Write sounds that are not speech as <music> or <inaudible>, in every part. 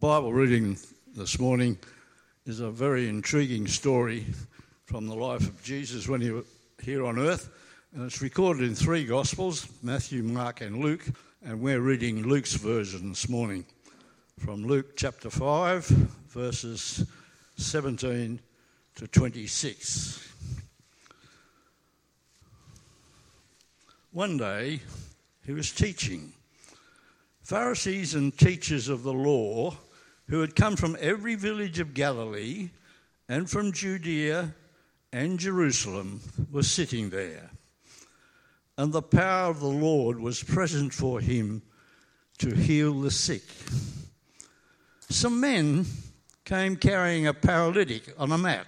Bible reading this morning is a very intriguing story from the life of Jesus when he was here on earth. And it's recorded in three Gospels Matthew, Mark, and Luke. And we're reading Luke's version this morning from Luke chapter 5, verses 17 to 26. One day he was teaching. Pharisees and teachers of the law who had come from every village of Galilee and from Judea and Jerusalem were sitting there. And the power of the Lord was present for him to heal the sick. Some men came carrying a paralytic on a mat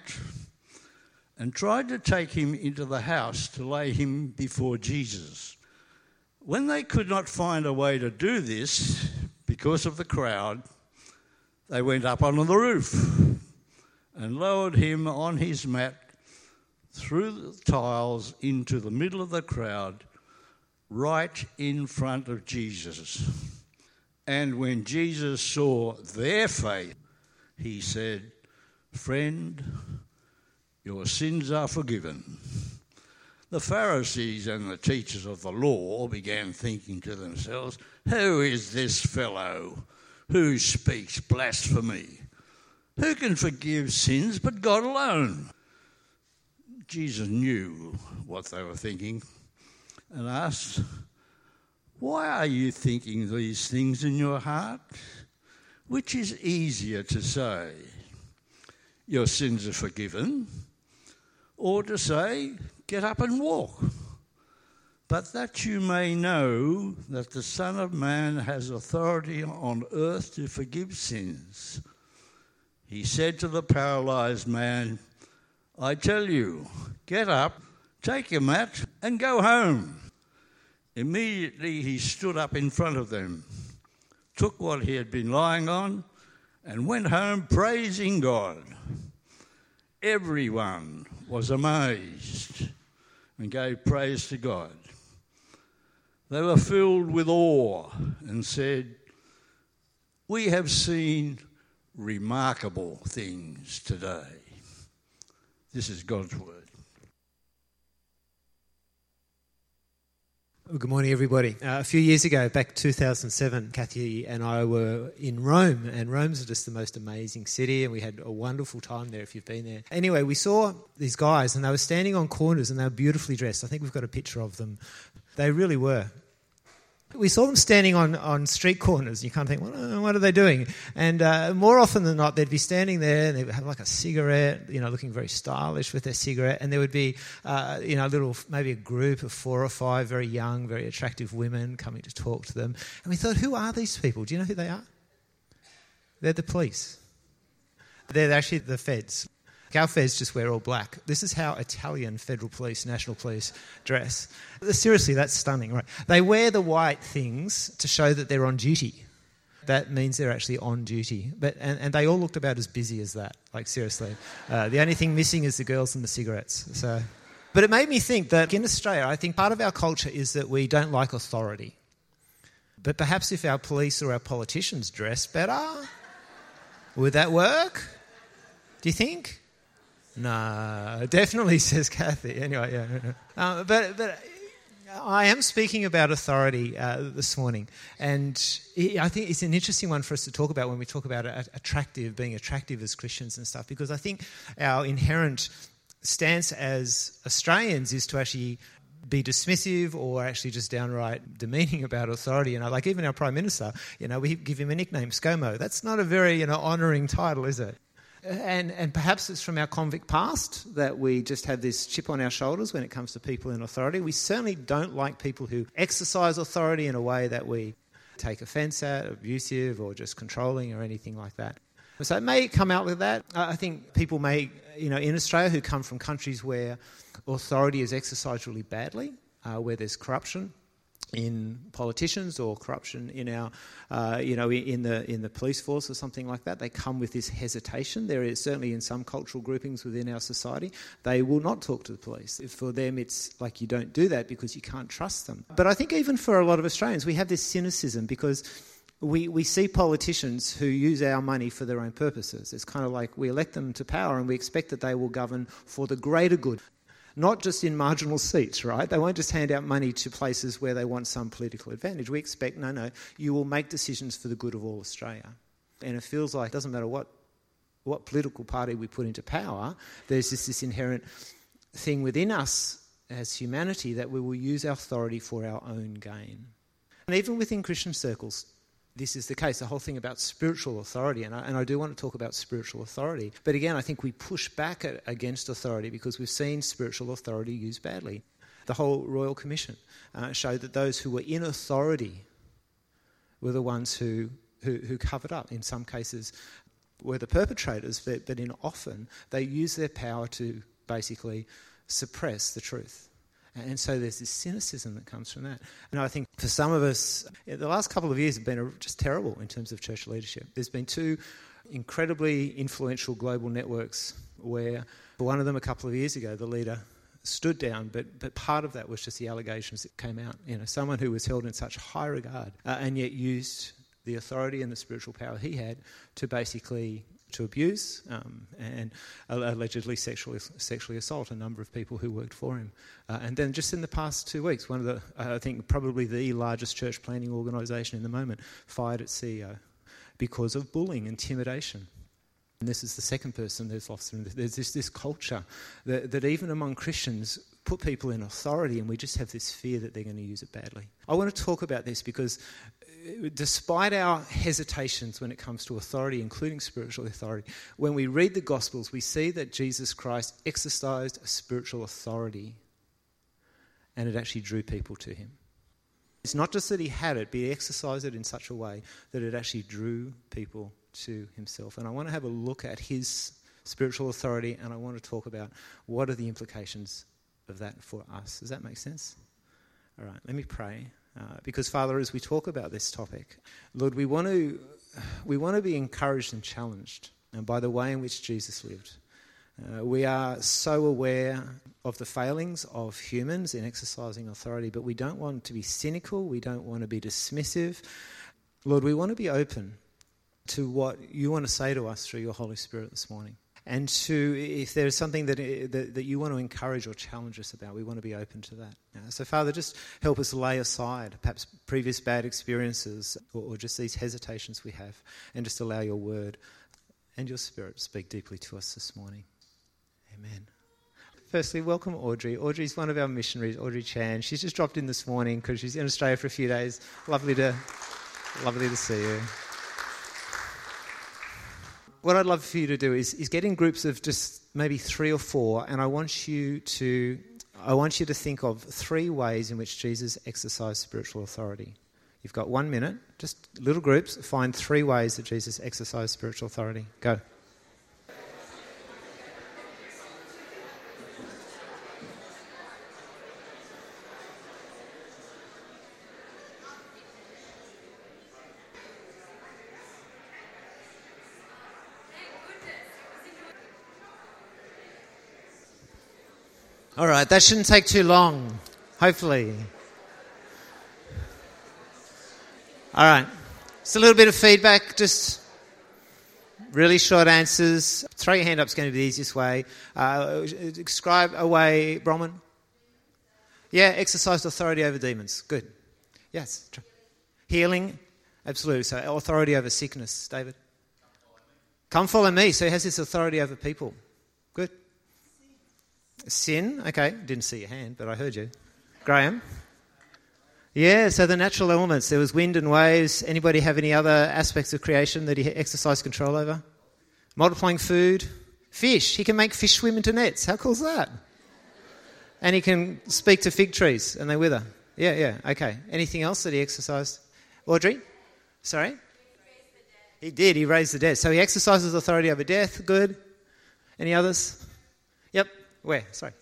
and tried to take him into the house to lay him before Jesus. When they could not find a way to do this because of the crowd, they went up onto the roof and lowered him on his mat through the tiles into the middle of the crowd, right in front of Jesus. And when Jesus saw their faith, he said, Friend, your sins are forgiven. The Pharisees and the teachers of the law began thinking to themselves, Who is this fellow? Who speaks blasphemy? Who can forgive sins but God alone? Jesus knew what they were thinking and asked, Why are you thinking these things in your heart? Which is easier to say, Your sins are forgiven, or to say, Get up and walk? But that you may know that the Son of Man has authority on earth to forgive sins. He said to the paralyzed man, I tell you, get up, take your mat, and go home. Immediately he stood up in front of them, took what he had been lying on, and went home praising God. Everyone was amazed and gave praise to God. They were filled with awe and said, We have seen remarkable things today. This is God's word. Well, good morning, everybody. Uh, a few years ago, back 2007, Kathy and I were in Rome, and Rome's just the most amazing city, and we had a wonderful time there if you've been there. Anyway, we saw these guys, and they were standing on corners, and they were beautifully dressed. I think we've got a picture of them. They really were. We saw them standing on, on street corners. You can't think, what, what are they doing? And uh, more often than not, they'd be standing there and they would have like a cigarette, you know, looking very stylish with their cigarette. And there would be, uh, you know, a little, maybe a group of four or five very young, very attractive women coming to talk to them. And we thought, who are these people? Do you know who they are? They're the police. They're actually the feds. Our feds just wear all black. This is how Italian federal police, national police dress. Seriously, that's stunning, right? They wear the white things to show that they're on duty. That means they're actually on duty. But, and, and they all looked about as busy as that, like seriously. Uh, the only thing missing is the girls and the cigarettes. So. But it made me think that in Australia, I think part of our culture is that we don't like authority. But perhaps if our police or our politicians dress better, would that work? Do you think? No, definitely <laughs> says Kathy. Anyway, yeah. Uh, but but I am speaking about authority uh, this morning, and I think it's an interesting one for us to talk about when we talk about attractive, being attractive as Christians and stuff, because I think our inherent stance as Australians is to actually be dismissive or actually just downright demeaning about authority. You know, like even our Prime Minister, you know, we give him a nickname, ScoMo. That's not a very, you know, honouring title, is it? And, and perhaps it's from our convict past that we just have this chip on our shoulders when it comes to people in authority. We certainly don't like people who exercise authority in a way that we take offence at, abusive or just controlling or anything like that. So it may come out with that. I think people may, you know, in Australia who come from countries where authority is exercised really badly, uh, where there's corruption, in politicians or corruption in our, uh, you know, in the in the police force or something like that. They come with this hesitation. There is certainly in some cultural groupings within our society, they will not talk to the police. For them, it's like you don't do that because you can't trust them. But I think even for a lot of Australians, we have this cynicism because we, we see politicians who use our money for their own purposes. It's kind of like we elect them to power and we expect that they will govern for the greater good, not just in marginal seats, right? They won't just hand out money to places where they want some political advantage. We expect, no, no, you will make decisions for the good of all Australia. And it feels like it doesn't matter what, what political party we put into power, there's just this inherent thing within us as humanity that we will use our authority for our own gain. And even within Christian circles, this is the case. The whole thing about spiritual authority, and I, and I do want to talk about spiritual authority. But again, I think we push back at, against authority because we've seen spiritual authority used badly. The whole Royal Commission uh, showed that those who were in authority were the ones who, who, who covered up. In some cases, were the perpetrators, but, but in often they used their power to basically suppress the truth. And so there's this cynicism that comes from that. And I think for some of us, the last couple of years have been just terrible in terms of church leadership. There's been two incredibly influential global networks where, one of them a couple of years ago, the leader stood down, but, but part of that was just the allegations that came out. You know, someone who was held in such high regard uh, and yet used the authority and the spiritual power he had to basically to abuse um, and allegedly sexually, sexually assault a number of people who worked for him. Uh, and then just in the past two weeks, one of the, I think probably the largest church planting organisation in the moment, fired its CEO because of bullying, intimidation. And this is the second person there's lost. There's this, this culture that, that even among Christians put people in authority, and we just have this fear that they're going to use it badly. I want to talk about this because despite our hesitations when it comes to authority, including spiritual authority, when we read the Gospels, we see that Jesus Christ exercised a spiritual authority and it actually drew people to him. It's not just that he had it, but he exercised it in such a way that it actually drew people to himself. And I want to have a look at his spiritual authority and I want to talk about what are the implications of that for us. Does that make sense? All right, let me pray. Uh, because, Father, as we talk about this topic, Lord, we want to, we want to be encouraged and challenged and by the way in which Jesus lived. Uh, we are so aware of the failings of humans in exercising authority, but we don't want to be cynical. We don't want to be dismissive. Lord, we want to be open to what you want to say to us through your Holy Spirit this morning and to if there's something that, eh, that, that, you want to encourage or challenge us about, we want to be open to that. Uh, so, Father, just help us lay aside perhaps previous bad experiences or, or just these hesitations we have, and just allow your word and your spirit speak deeply to us this morning. Amen. Firstly, welcome Audrey. Audrey's one of our missionaries, Audrey Chan. She's just dropped in this morning because she's in Australia for a few days. Lovely to, lovely to see you what I'd love for you to do is, is get in groups of just maybe three or four, and I want you to I want you to think of three ways in which Jesus exercised spiritual authority. You've got one minute, just little groups, find three ways that Jesus exercised spiritual authority. Go. All right, that shouldn't take too long, hopefully. All right, just a little bit of feedback, just really short answers. Throw your hand up is going to be the easiest way. Uh, describe a way, Bronwyn. Yeah, exercised authority over demons. Good. Yes. Healing, absolutely. So authority over sickness, David. Come follow me. So he has this authority over people. Sin, okay, didn't see your hand, but I heard you. Graham? Yeah, so the natural elements. There was wind and waves. Anybody have any other aspects of creation that he exercised control over? Multiplying food. Fish. He can make fish swim into nets. How cool is that? And he can speak to fig trees and they wither. Yeah, yeah, okay. Anything else that he exercised? Audrey? Sorry? He did. He raised the dead. So he exercises authority over death. Good. Any others? Where? Sorry.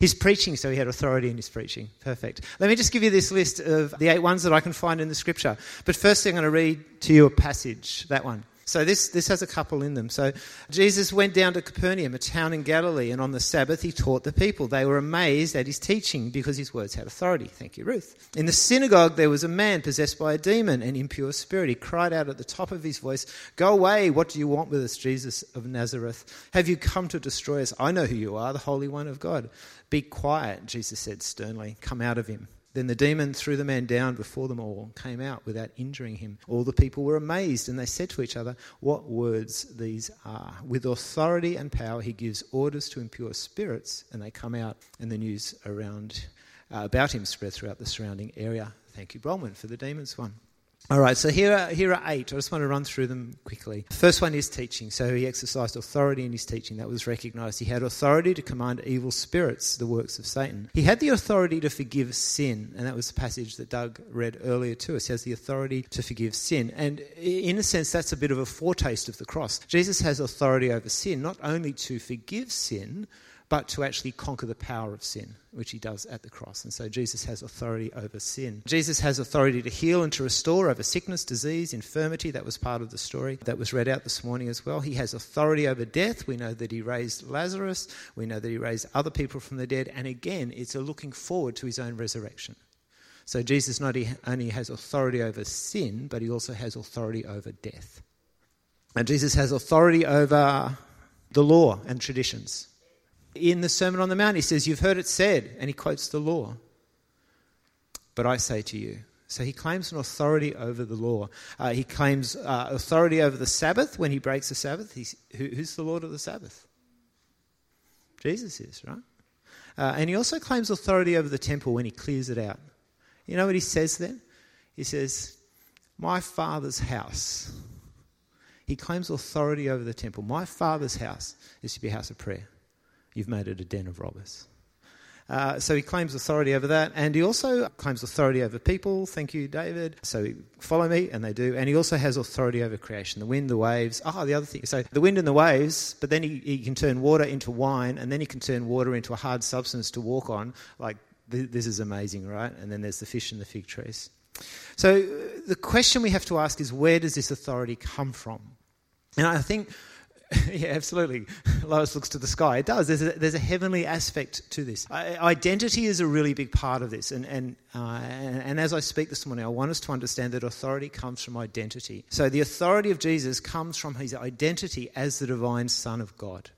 His preaching, so he had authority in his preaching. Perfect. Let me just give you this list of the eight ones that I can find in the scripture. But firstly, I'm going to read to you a passage, that one. So this, this has a couple in them. So Jesus went down to Capernaum, a town in Galilee, and on the Sabbath he taught the people. They were amazed at his teaching because his words had authority. Thank you, Ruth. In the synagogue there was a man possessed by a demon, an impure spirit. He cried out at the top of his voice, Go away, what do you want with us, Jesus of Nazareth? Have you come to destroy us? I know who you are, the Holy One of God. Be quiet, Jesus said sternly. Come out of him. Then the demon threw the man down before them all, and came out without injuring him. All the people were amazed, and they said to each other, What words these are! With authority and power, he gives orders to impure spirits, and they come out, and the news around uh, about him spread throughout the surrounding area. Thank you, Bronwyn, for the demons one. All right, so here are, here are eight. I just want to run through them quickly. First one is teaching. So he exercised authority in his teaching. That was recognized. He had authority to command evil spirits, the works of Satan. He had the authority to forgive sin, and that was the passage that Doug read earlier to us. He has the authority to forgive sin. And in a sense, that's a bit of a foretaste of the cross. Jesus has authority over sin, not only to forgive sin, but to actually conquer the power of sin, which he does at the cross. And so Jesus has authority over sin. Jesus has authority to heal and to restore over sickness, disease, infirmity. That was part of the story that was read out this morning as well. He has authority over death. We know that he raised Lazarus, we know that he raised other people from the dead. And again, it's a looking forward to his own resurrection. So Jesus not only has authority over sin, but he also has authority over death. And Jesus has authority over the law and traditions. In the Sermon on the Mount, he says, You've heard it said, and he quotes the law. But I say to you. So he claims an authority over the law. Uh, he claims uh, authority over the Sabbath when he breaks the Sabbath. Who, who's the Lord of the Sabbath? Jesus is, right? Uh, and he also claims authority over the temple when he clears it out. You know what he says then? He says, My father's house. He claims authority over the temple. My father's house is to be a house of prayer you've made it a den of robbers. Uh, so he claims authority over that, and he also claims authority over people. Thank you, David. So follow me, and they do. And he also has authority over creation the wind, the waves. Ah, oh, the other thing. So the wind and the waves, but then he, he can turn water into wine, and then he can turn water into a hard substance to walk on. Like, th- this is amazing, right? And then there's the fish and the fig trees. So uh, the question we have to ask is where does this authority come from? And I think <laughs> yeah, absolutely. <laughs> Lois looks to the sky. It does. There's a, there's a heavenly aspect to this. I, identity is a really big part of this. And, and, uh, and, and as I speak this morning, I want us to understand that authority comes from identity. So the authority of Jesus comes from his identity as the divine Son of God.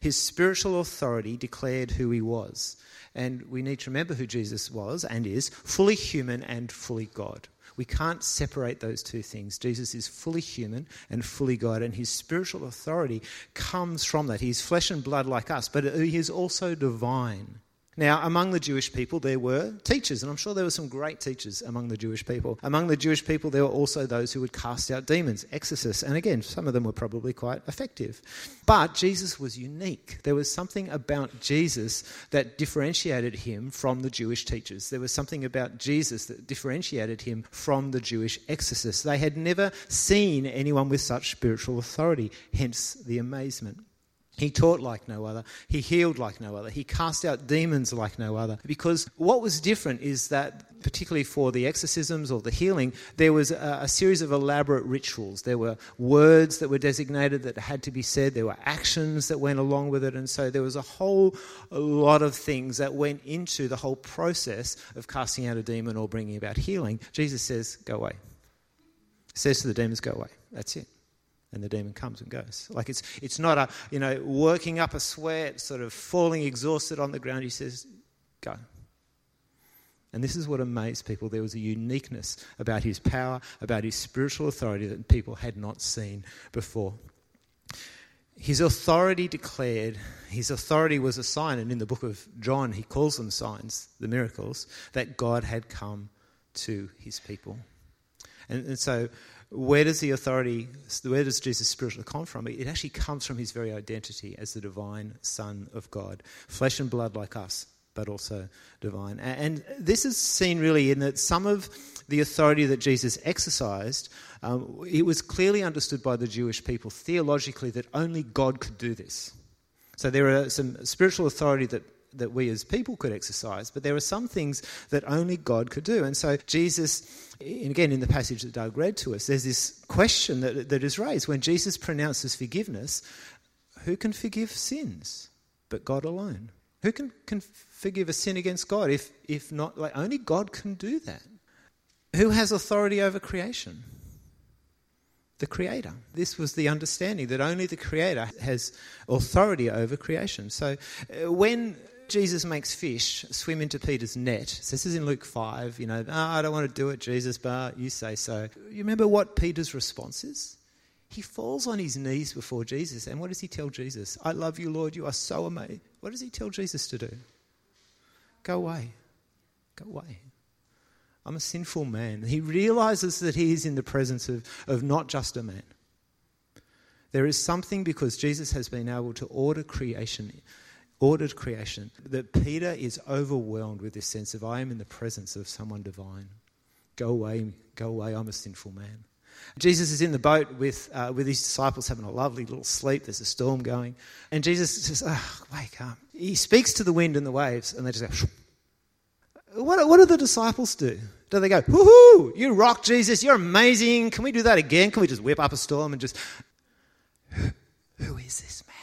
His spiritual authority declared who he was. And we need to remember who Jesus was and is fully human and fully God. We can't separate those two things. Jesus is fully human and fully God, and his spiritual authority comes from that. He's flesh and blood like us, but he is also divine. Now, among the Jewish people, there were teachers, and I'm sure there were some great teachers among the Jewish people. Among the Jewish people, there were also those who would cast out demons, exorcists, and again, some of them were probably quite effective. But Jesus was unique. There was something about Jesus that differentiated him from the Jewish teachers. There was something about Jesus that differentiated him from the Jewish exorcists. They had never seen anyone with such spiritual authority, hence the amazement. He taught like no other. He healed like no other. He cast out demons like no other. Because what was different is that, particularly for the exorcisms or the healing, there was a, a, series of elaborate rituals. There were words that were designated that had to be said, there were actions that went along with it. And so there was a whole a lot of things that went into the whole process of casting out a demon or bringing about healing. Jesus says, Go away. Says to the demons, Go away. That's it and the demon comes and goes. Like it's, it's not a, you know, working up a sweat, sort of falling exhausted on the ground. He says, go. And this is what amazed people. There was a uniqueness about his power, about his spiritual authority that people had not seen before. His authority declared, his authority was a sign, and in the book of John, he calls them signs, the miracles, that God had come to his people. And, and so where does the authority, where does Jesus' spiritual come from? It actually comes from his very identity as the divine Son of God, flesh and blood like us, but also divine. And this is seen really in that some of the authority that Jesus exercised, um, it was clearly understood by the Jewish people theologically that only God could do this. So there are some spiritual authority that that we as people could exercise, but there are some things that only God could do. And so Jesus, again in the passage that Doug read to us, there's this question that, that is raised when Jesus pronounces forgiveness who can forgive sins but God alone? Who can, can forgive a sin against God if, if not, like only God can do that? Who has authority over creation? The Creator. This was the understanding that only the Creator has authority over creation. So uh, when Jesus makes fish swim into Peter's net. So this is in Luke 5. You know, oh, I don't want to do it, Jesus, but you say so. You remember what Peter's response is? He falls on his knees before Jesus. And what does he tell Jesus? I love you, Lord. You are so amazing. What does he tell Jesus to do? Go away. Go away. I'm a sinful man. He realizes that he is in the presence of, of not just a man. There is something because Jesus has been able to order creation, ordered creation, that Peter is overwhelmed with this sense of I am in the presence of someone divine. Go away, go away, I'm a sinful man. Jesus is in the boat with, uh, with his disciples having a lovely little sleep. There's a storm going. And Jesus says, oh, Wake up. He speaks to the wind and the waves, and they just go, what, what do the disciples do? Do they go, Woohoo, you rock, Jesus, you're amazing. Can we do that again? Can we just whip up a storm and just, Who, who is this man?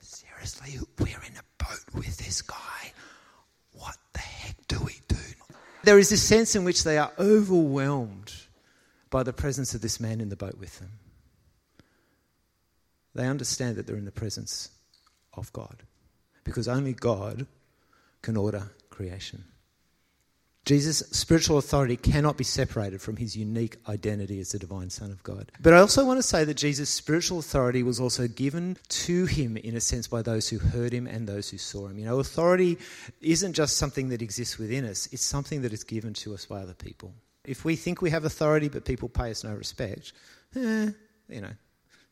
Seriously, we're in a boat with this guy. What the heck do we do? There is this sense in which they are overwhelmed by the presence of this man in the boat with them. They understand that they're in the presence of God because only God can order creation. Jesus' spiritual authority cannot be separated from his unique identity as the divine Son of God. But I also want to say that Jesus' spiritual authority was also given to him, in a sense, by those who heard him and those who saw him. You know, authority isn't just something that exists within us, it's something that is given to us by other people. If we think we have authority but people pay us no respect, eh, you know,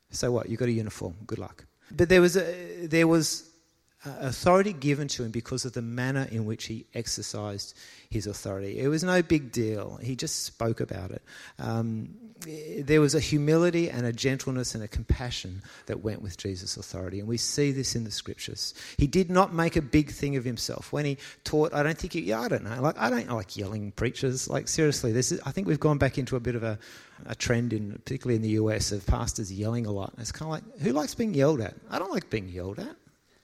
so what? You've got a uniform. Good luck. But there was, a, there was authority given to him because of the manner in which he exercised his authority. It was no big deal. He just spoke about it. Um, there was a humility and a gentleness and a compassion that went with Jesus' authority, and we see this in the scriptures. He did not make a big thing of himself when he taught. I don't think he. Yeah, I don't know. Like I don't like yelling preachers. Like seriously, this is, I think we've gone back into a bit of a, a trend in, particularly in the US, of pastors yelling a lot. It's kind of like, who likes being yelled at? I don't like being yelled at.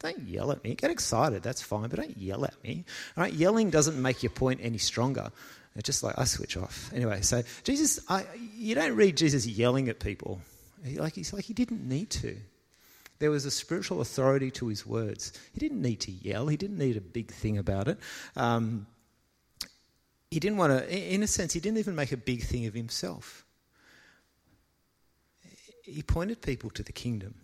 Don't yell at me. Get excited, that's fine, but don't yell at me. All right, yelling doesn't make your point any stronger. It's just like I switch off. Anyway, so Jesus, I, you don't read Jesus yelling at people. He, like he's like he didn't need to. There was a spiritual authority to his words. He didn't need to yell. He didn't need a big thing about it. Um, he didn't want to. In a sense, he didn't even make a big thing of himself. He pointed people to the kingdom.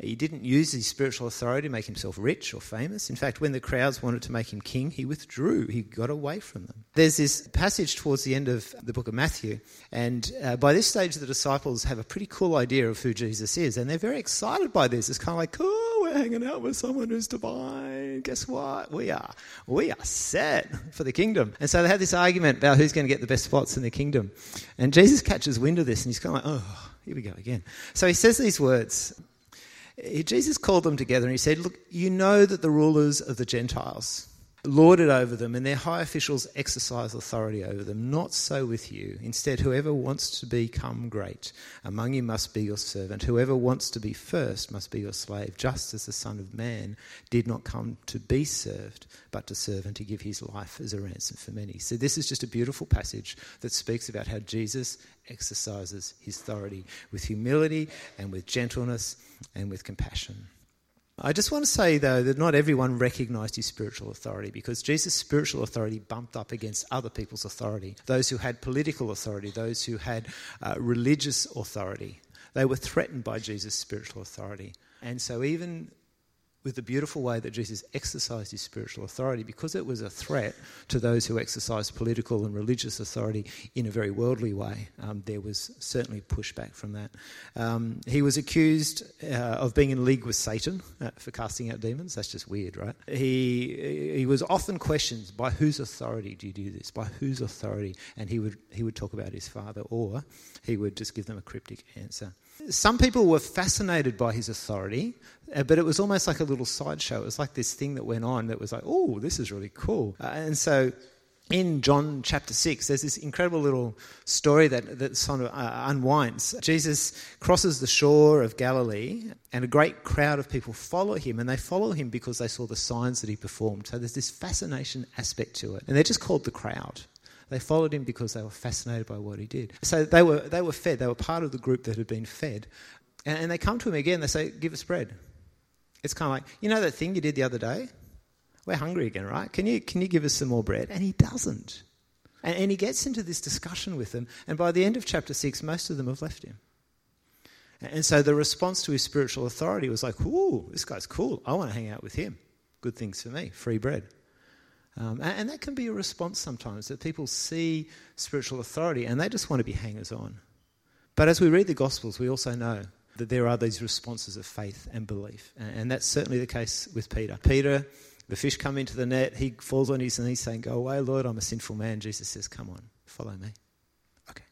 He didn't use his spiritual authority to make himself rich or famous. In fact, when the crowds wanted to make him king, he withdrew. He got away from them. There's this passage towards the end of the book of Matthew, and uh, by this stage, the disciples have a pretty cool idea of who Jesus is, and they're very excited by this. It's kind of like, oh, we're hanging out with someone who's divine. Guess what? We are. We are set for the kingdom. And so they have this argument about who's going to get the best spots in the kingdom. And Jesus catches wind of this, and he's kind of like, oh, here we go again. So he says these words Jesus called them together and he said, Look, you know that the rulers of the Gentiles lord it over them and their high officials exercise authority over them. Not so with you. Instead, whoever wants to become great among you must be your servant. Whoever wants to be first must be your slave, just as the Son of Man did not come to be served, but to serve and to give his life as a ransom for many. So, this is just a beautiful passage that speaks about how Jesus exercises his authority with humility and with gentleness and with compassion. I just want to say, though, that not everyone recognized his spiritual authority because Jesus' spiritual authority bumped up against other people's authority. Those who had political authority, those who had uh, religious authority. They were threatened by Jesus' spiritual authority. And so, even with the beautiful way that Jesus exercised his spiritual authority because it was a threat to those who exercised political and religious authority in a very worldly way. Um, there was certainly pushback from that. Um, he was accused uh, of being in league with Satan uh, for casting out demons. That's just weird, right? He, he was often questioned by whose authority do you do this? By whose authority? And he would, he would talk about his father, or he would just give them a cryptic answer. Some people were fascinated by his authority, uh, but it was almost like a little sideshow. It was like this thing that went on that was like, oh, this is really cool. Uh, and so in John chapter 6, there's this incredible little story that, that sort of uh, unwinds. Jesus crosses the shore of Galilee, and a great crowd of people follow him, and they follow him because they saw the signs that he performed. So there's this fascination aspect to it. And they're just called the crowd. They followed him because they were fascinated by what he did. So they were, they were fed. They were part of the group that had been fed. And, and they come to him again. They say, Give us bread. It's kind of like, you know that thing you did the other day? We're hungry again, right? Can you, can you give us some more bread? And he doesn't. And, and he gets into this discussion with them. And by the end of chapter 6, most of them have left him. And so the response to his spiritual authority was like, ooh, this guy's cool. I want to hang out with him. Good things for me, free bread. Um, and, and, that can be a response sometimes that people see spiritual authority and they just want to be hangers on. But as we read the Gospels, we also know that there are these responses of faith and belief. And, and that's certainly the case with Peter. Peter, the fish come into the net, he falls on his knees saying, Go away, Lord, I'm a sinful man. Jesus says, Come on, follow me. Okay,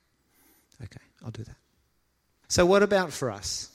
okay, I'll do that. So, what about for us?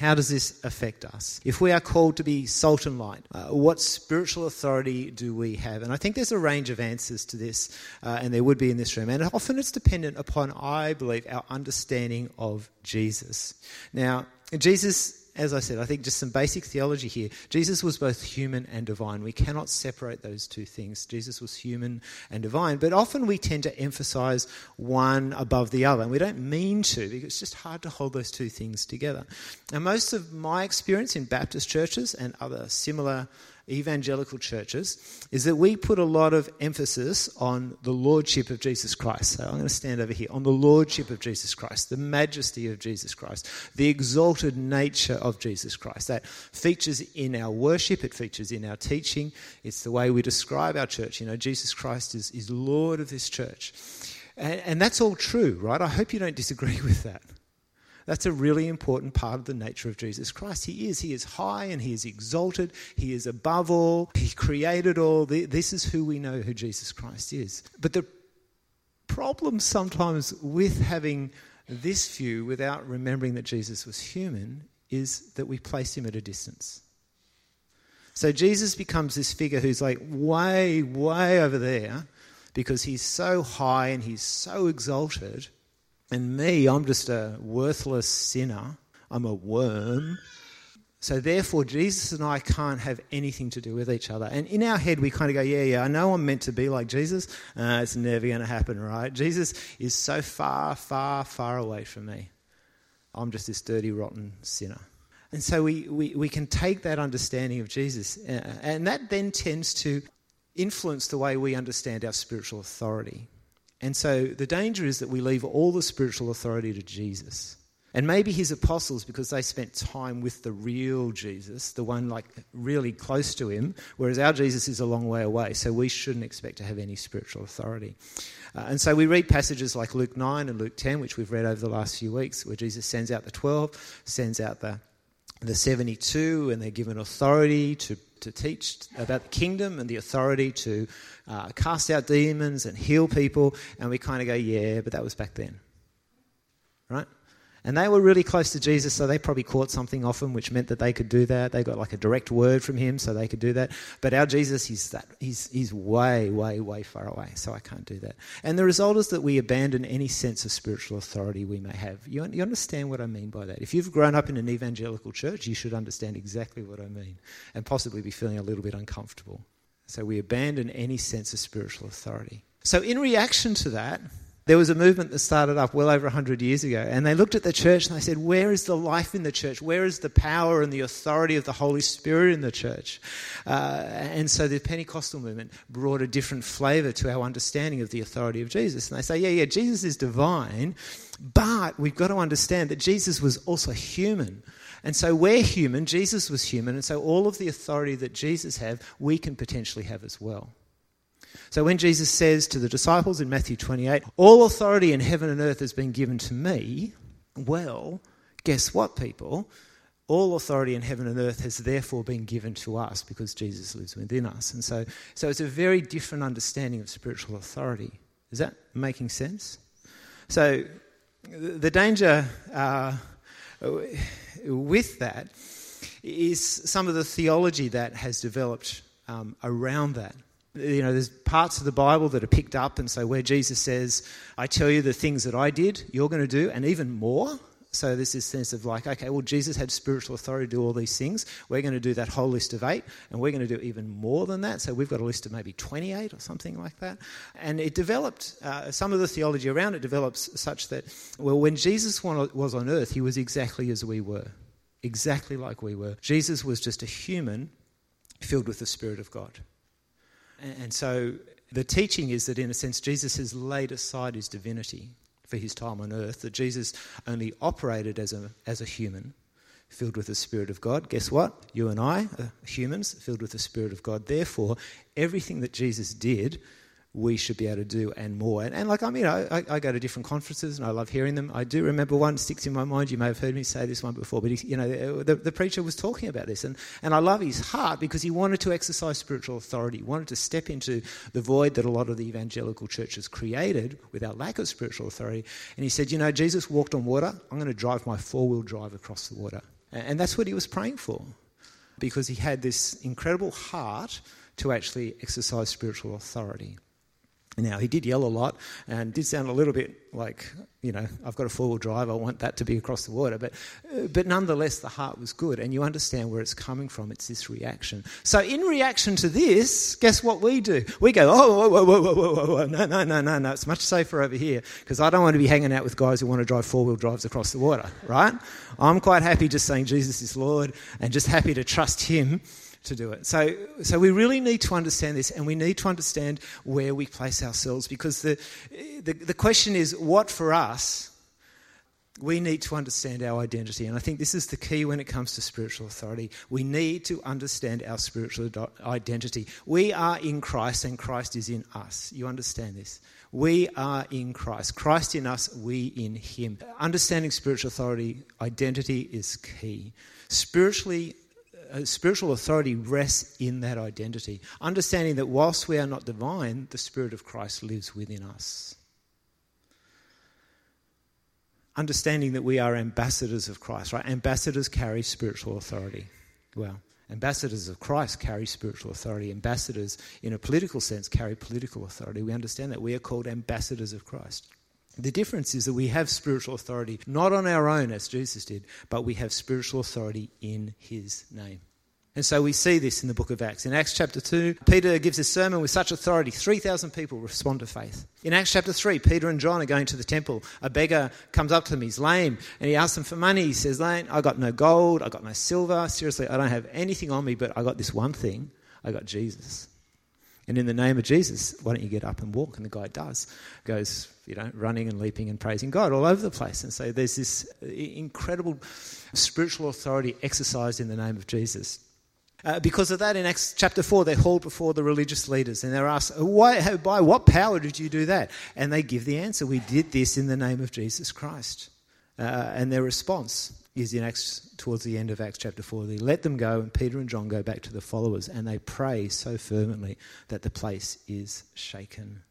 How does this affect us? If we are called to be salt and light, uh, what spiritual authority do we have? And I think there's a range of answers to this, uh, and there would be in this room. And often it's dependent upon, I believe, our understanding of Jesus. Now, Jesus as I said, I think just some basic theology here. Jesus was both human and divine. We cannot separate those two things. Jesus was human and divine, but often we tend to emphasize one above the other, and we don't mean to because it's just hard to hold those two things together. And most of my experience in Baptist churches and other similar evangelical churches is that we put a lot of emphasis on the lordship of Jesus Christ. So I'm going to stand over here on the lordship of Jesus Christ, the majesty of Jesus Christ, the exalted nature of Jesus Christ. That features in our worship, it features in our teaching, it's the way we describe our church. You know, Jesus Christ is, is Lord of this church. And, and that's all true, right? I hope you don't disagree <laughs> with that. That's a really important part of the nature of Jesus Christ. He is. He is high and he is exalted. He is above all. He created all. This is who we know who Jesus Christ is. But the problem sometimes with having this view without remembering that Jesus was human is that we place him at a distance. So Jesus becomes this figure who's like way, way over there because he's so high and he's so exalted and me, I'm just a worthless sinner. I'm a worm. So therefore, Jesus and I can't have anything to do with each other. And in our head, we kind of go, yeah, yeah, I know I'm meant to be like Jesus. Uh, it's never going to happen, right? Jesus is so far, far, far away from me. I'm just this dirty, rotten sinner. And so we, we, we can take that understanding of Jesus, uh, and that then tends to influence the way we understand our spiritual authority. And so the danger is that we leave all the spiritual authority to Jesus. And maybe his apostles, because they spent time with the real Jesus, the one like really close to him, whereas our Jesus is a long way away, so we shouldn't expect to have any spiritual authority. Uh, and so we read passages like Luke 9 and Luke 10, which we've read over the last few weeks, where Jesus sends out the 12, sends out the, the 72, and they're given authority to to teach about the kingdom and the authority to uh, cast out demons and heal people. And we kind of go, yeah, but that was back then. Right? And they were really close to Jesus, so they probably caught something off him, which meant that they could do that. They got like a direct word from him, so they could do that. But our Jesus, he's, that, he's, he's way, way, way far away, so I can't do that. And the result is that we abandon any sense of spiritual authority we may have. You, you understand what I mean by that? If you've grown up in an evangelical church, you should understand exactly what I mean, and possibly be feeling a little bit uncomfortable. So we abandon any sense of spiritual authority. So, in reaction to that, there was a movement that started up well over 100 years ago, and they looked at the church and they said, Where is the life in the church? Where is the power and the authority of the Holy Spirit in the church? Uh, and so the Pentecostal movement brought a different flavour to our understanding of the authority of Jesus. And they say, Yeah, yeah, Jesus is divine, but we've got to understand that Jesus was also human. And so we're human, Jesus was human, and so all of the authority that Jesus had, we can potentially have as well. So when Jesus says to the disciples in Matthew 28, All authority in heaven and earth has been given to me, well, guess what, people? All authority in heaven and earth has therefore been given to us because Jesus lives within us. And so, so it's a very different understanding of spiritual authority. Is that making sense? So the danger uh, with that is some of the theology that has developed um, around that. You know, there's parts of the Bible that are picked up and so where Jesus says, I tell you the things that I did, you're going to do, and even more. So there's this sense of like, okay, well, Jesus had spiritual authority to do all these things. We're going to do that whole list of eight, and we're going to do even more than that. So we've got a list of maybe 28 or something like that. And it developed, uh, some of the theology around it develops such that, well, when Jesus was on earth, he was exactly as we were, exactly like we were. Jesus was just a human filled with the Spirit of God. And so the teaching is that, in a sense, Jesus has laid aside his divinity for his time on earth, that Jesus only operated as a, as a human filled with the Spirit of God. Guess what? You and I are humans filled with the Spirit of God. Therefore, everything that Jesus did we should be able to do and more. And, and like, I mean, I, I, go to different conferences and I love hearing them. I do remember one sticks in my mind. You may have heard me say this one before, but, he, you know, the, the preacher was talking about this. And, and I love his heart because he wanted to exercise spiritual authority, he wanted to step into the void that a lot of the evangelical churches created with our lack of spiritual authority. And he said, you know, Jesus walked on water. I'm going to drive my four wheel drive across the water. And that's what he was praying for because he had this incredible heart to actually exercise spiritual authority. Now, he did yell a lot and did sound a little bit like, you know, I've got a four wheel drive, I want that to be across the water. But, uh, but nonetheless, the heart was good, and you understand where it's coming from. It's this reaction. So, in reaction to this, guess what we do? We go, oh, whoa, whoa, whoa, whoa, whoa, whoa. no, no, no, no, no, it's much safer over here because I don't want to be hanging out with guys who want to drive four wheel drives across the water, right? I'm quite happy just saying Jesus is Lord and just happy to trust Him to do it. So, so we really need to understand this, and we need to understand where we place ourselves because the, the, the question is what for us we need to understand our identity. And I think this is the key when it comes to spiritual authority. We need to understand our spiritual identity. We are in Christ and Christ is in us. You understand this? We are in Christ. Christ in us, we in Him. Understanding spiritual authority, identity is key. Spiritually spiritual authority rests in that identity, understanding that whilst we are not divine, the Spirit of Christ lives within us. Understanding that we are ambassadors of Christ, right? Ambassadors carry spiritual authority. Well, ambassadors of Christ carry spiritual authority. Ambassadors, in a political sense, carry political authority. We understand that we are called ambassadors of Christ. The difference is that we have spiritual authority not on our own, as Jesus did, but we have spiritual authority in his name. And so we see this in the book of Acts. In Acts chapter 2, Peter gives a sermon with such authority, 3,000 people respond to faith. In Acts chapter 3, Peter and John are going to the temple. A beggar comes up to them, he's lame, and he asks them for money. He says, Lane, I got no gold, I got no silver. Seriously, I don't have anything on me, but I got this one thing I got Jesus. And in the name of Jesus, why don't you get up and walk? And the guy does. Goes, you know, running and leaping and praising God all over the place. And so there's this incredible spiritual authority exercised in the name of Jesus. Uh, because of that, in Acts chapter 4, they're hauled before the religious leaders and they're asked, Why, By what power did you do that? And they give the answer We did this in the name of Jesus Christ. Uh, and their response is in Acts, towards the end of Acts chapter 4. They let them go, and Peter and John go back to the followers, and they pray so fervently that the place is shaken.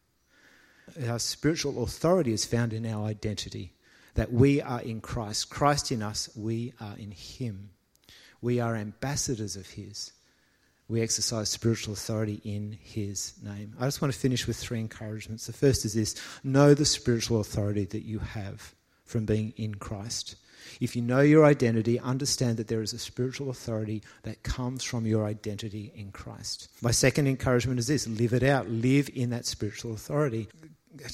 Our spiritual authority is found in our identity that we are in Christ. Christ in us, we are in Him. We are ambassadors of His. We exercise spiritual authority in His name. I just want to finish with three encouragements. The first is this know the spiritual authority that you have from being in Christ. If you know your identity, understand that there is a spiritual authority that comes from your identity in Christ. My second encouragement is this live it out, live in that spiritual authority.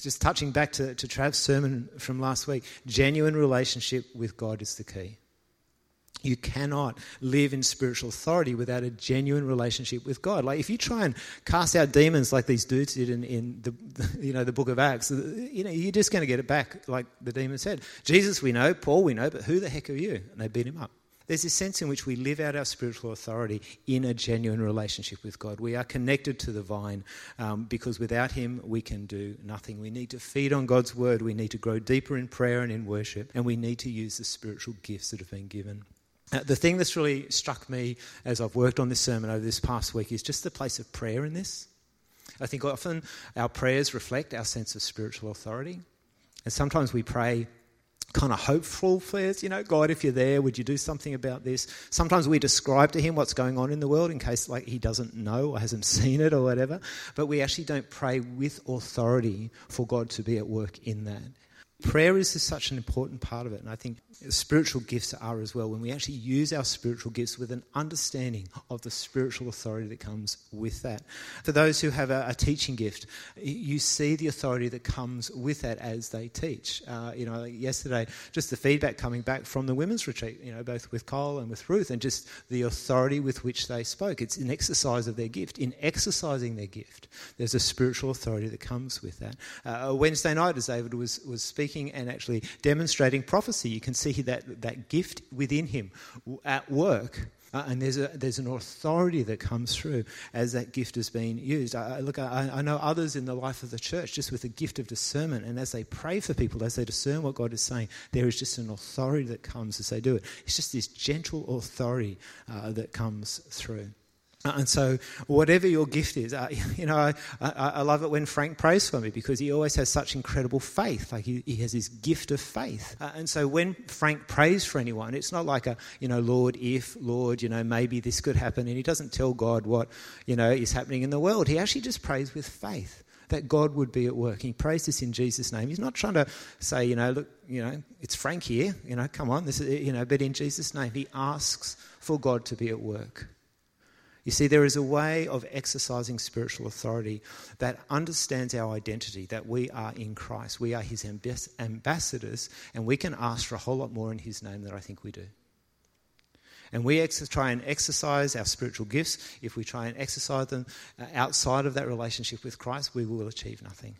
Just touching back to, to Trav's sermon from last week, genuine relationship with God is the key. You cannot live in spiritual authority without a genuine relationship with God. Like if you try and cast out demons like these dudes did in, in the <laughs> you know the book of Acts, uh, you know you're just going to get it back like the demon said. Jesus we know, Paul we know, but who the heck are you? And they beat him up. There's this sense in which we live out our spiritual authority in a genuine relationship with God. We are connected to the vine um, because without Him we can do nothing. We need to feed on God's word. We need to grow deeper in prayer and in worship, and we need to use the spiritual gifts that have been given. The thing that's really struck me as I've worked on this sermon over this past week is just the place of prayer in this. I think often our prayers reflect our sense of spiritual authority. And sometimes we pray kind of hopeful prayers, you know, God, if you're there, would you do something about this? Sometimes we describe to him what's going on in the world in case like he doesn't know or hasn't <laughs> seen it or whatever, but we actually don't pray with authority for God to be at work in that. Prayer is such an important part of it, and I think spiritual gifts are as well. When we actually use our spiritual gifts with an understanding of the spiritual authority that comes with that. For those who have a, a teaching gift, you see the authority that comes with that as they teach. Uh, you know, yesterday, just the feedback coming back from the women's retreat, you know, both with Cole and with Ruth, and just the authority with which they spoke. It's an exercise of their gift. In exercising their gift, there's a spiritual authority that comes with that. Uh, Wednesday night, as David was, was speaking and actually demonstrating prophecy, you can see that, that gift within him at work. Uh, and there's, a, there's an authority that comes through as that gift is being used. I, look, I, I know others in the life of the church just with a gift of discernment, and as they pray for people, as they discern what God is saying, there is just an authority that comes as they do it. It's just this gentle authority uh, that comes through. Uh, and so, whatever your gift is, uh, <laughs> you know, I, I, I, love it when Frank prays for me because he always has such incredible faith. Like he, he has this gift of faith. Uh, and so, when Frank prays for anyone, it's not like a, you know, Lord, if, Lord, you know, maybe this could happen. And he doesn't tell God what, you know, is happening in the world. He actually just prays with faith that God would be at work. He prays this in Jesus' name. He's not trying to say, you know, look, you know, it's Frank here, you know, come on, this is, you know, but in Jesus' name, he asks for God to be at work. You see, there is a way of exercising spiritual authority that understands our identity, that we are in Christ. We are his ambassadors, and we can ask for a whole lot more in his name than I think we do. And we ex- try and exercise our spiritual gifts. If we try and exercise them uh, outside of that relationship with Christ, we will achieve nothing.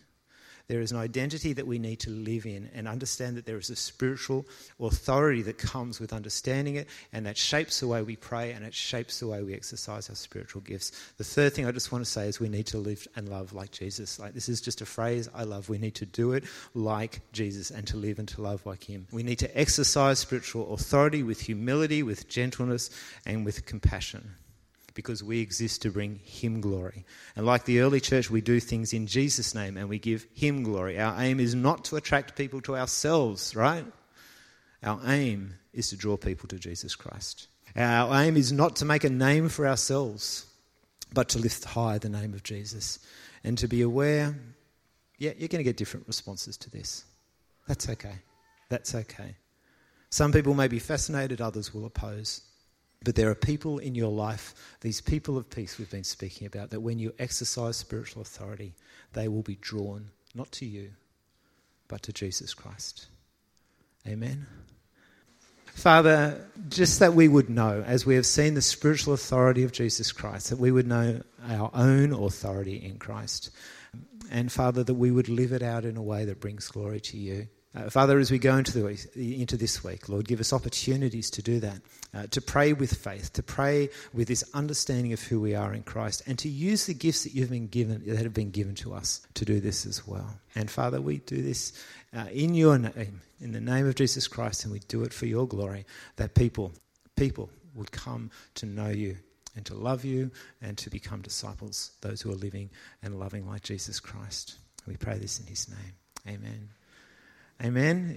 There is an identity that we need to live in and understand that there is a spiritual authority that comes with understanding it, and that shapes the way we pray and it shapes the way we exercise our spiritual gifts. The third thing I just want to say is we need to live and love like Jesus. Like this is just a phrase I love. We need to do it like Jesus and to live and to love like him. We need to exercise spiritual authority with humility, with gentleness, and with compassion because we exist to bring Him glory. And like the early church, we do things in Jesus' name and we give Him glory. Our aim is not to attract people to ourselves, right? Our aim is to draw people to Jesus Christ. Our aim is not to make a name for ourselves, but to lift high the name of Jesus and to be aware, yeah, you're going to get different responses to this. That's okay. That's okay. Some people may be fascinated, others will oppose. But there are people in your life, these people of peace we've been speaking about, that when you exercise spiritual authority, they will be drawn not to you, but to Jesus Christ. Amen. Father, just that we would know, as we have seen the spiritual authority of Jesus Christ, that we would know our own authority in Christ. And Father, that we would live it out in a way that brings glory to you. Uh, Father, as we go into, the, into this week, Lord, give us opportunities to do that, uh, to pray with faith, to pray with this understanding of who we are in Christ, and to use the gifts that you've been given, that have been given to us, to do this as well. And Father, we do this uh, in your name, in the name of Jesus Christ, and we do it for your glory, that people, people would come to know you and to love you and to become disciples, those who are living and loving like Jesus Christ. We pray this in his name. Amen. Amen.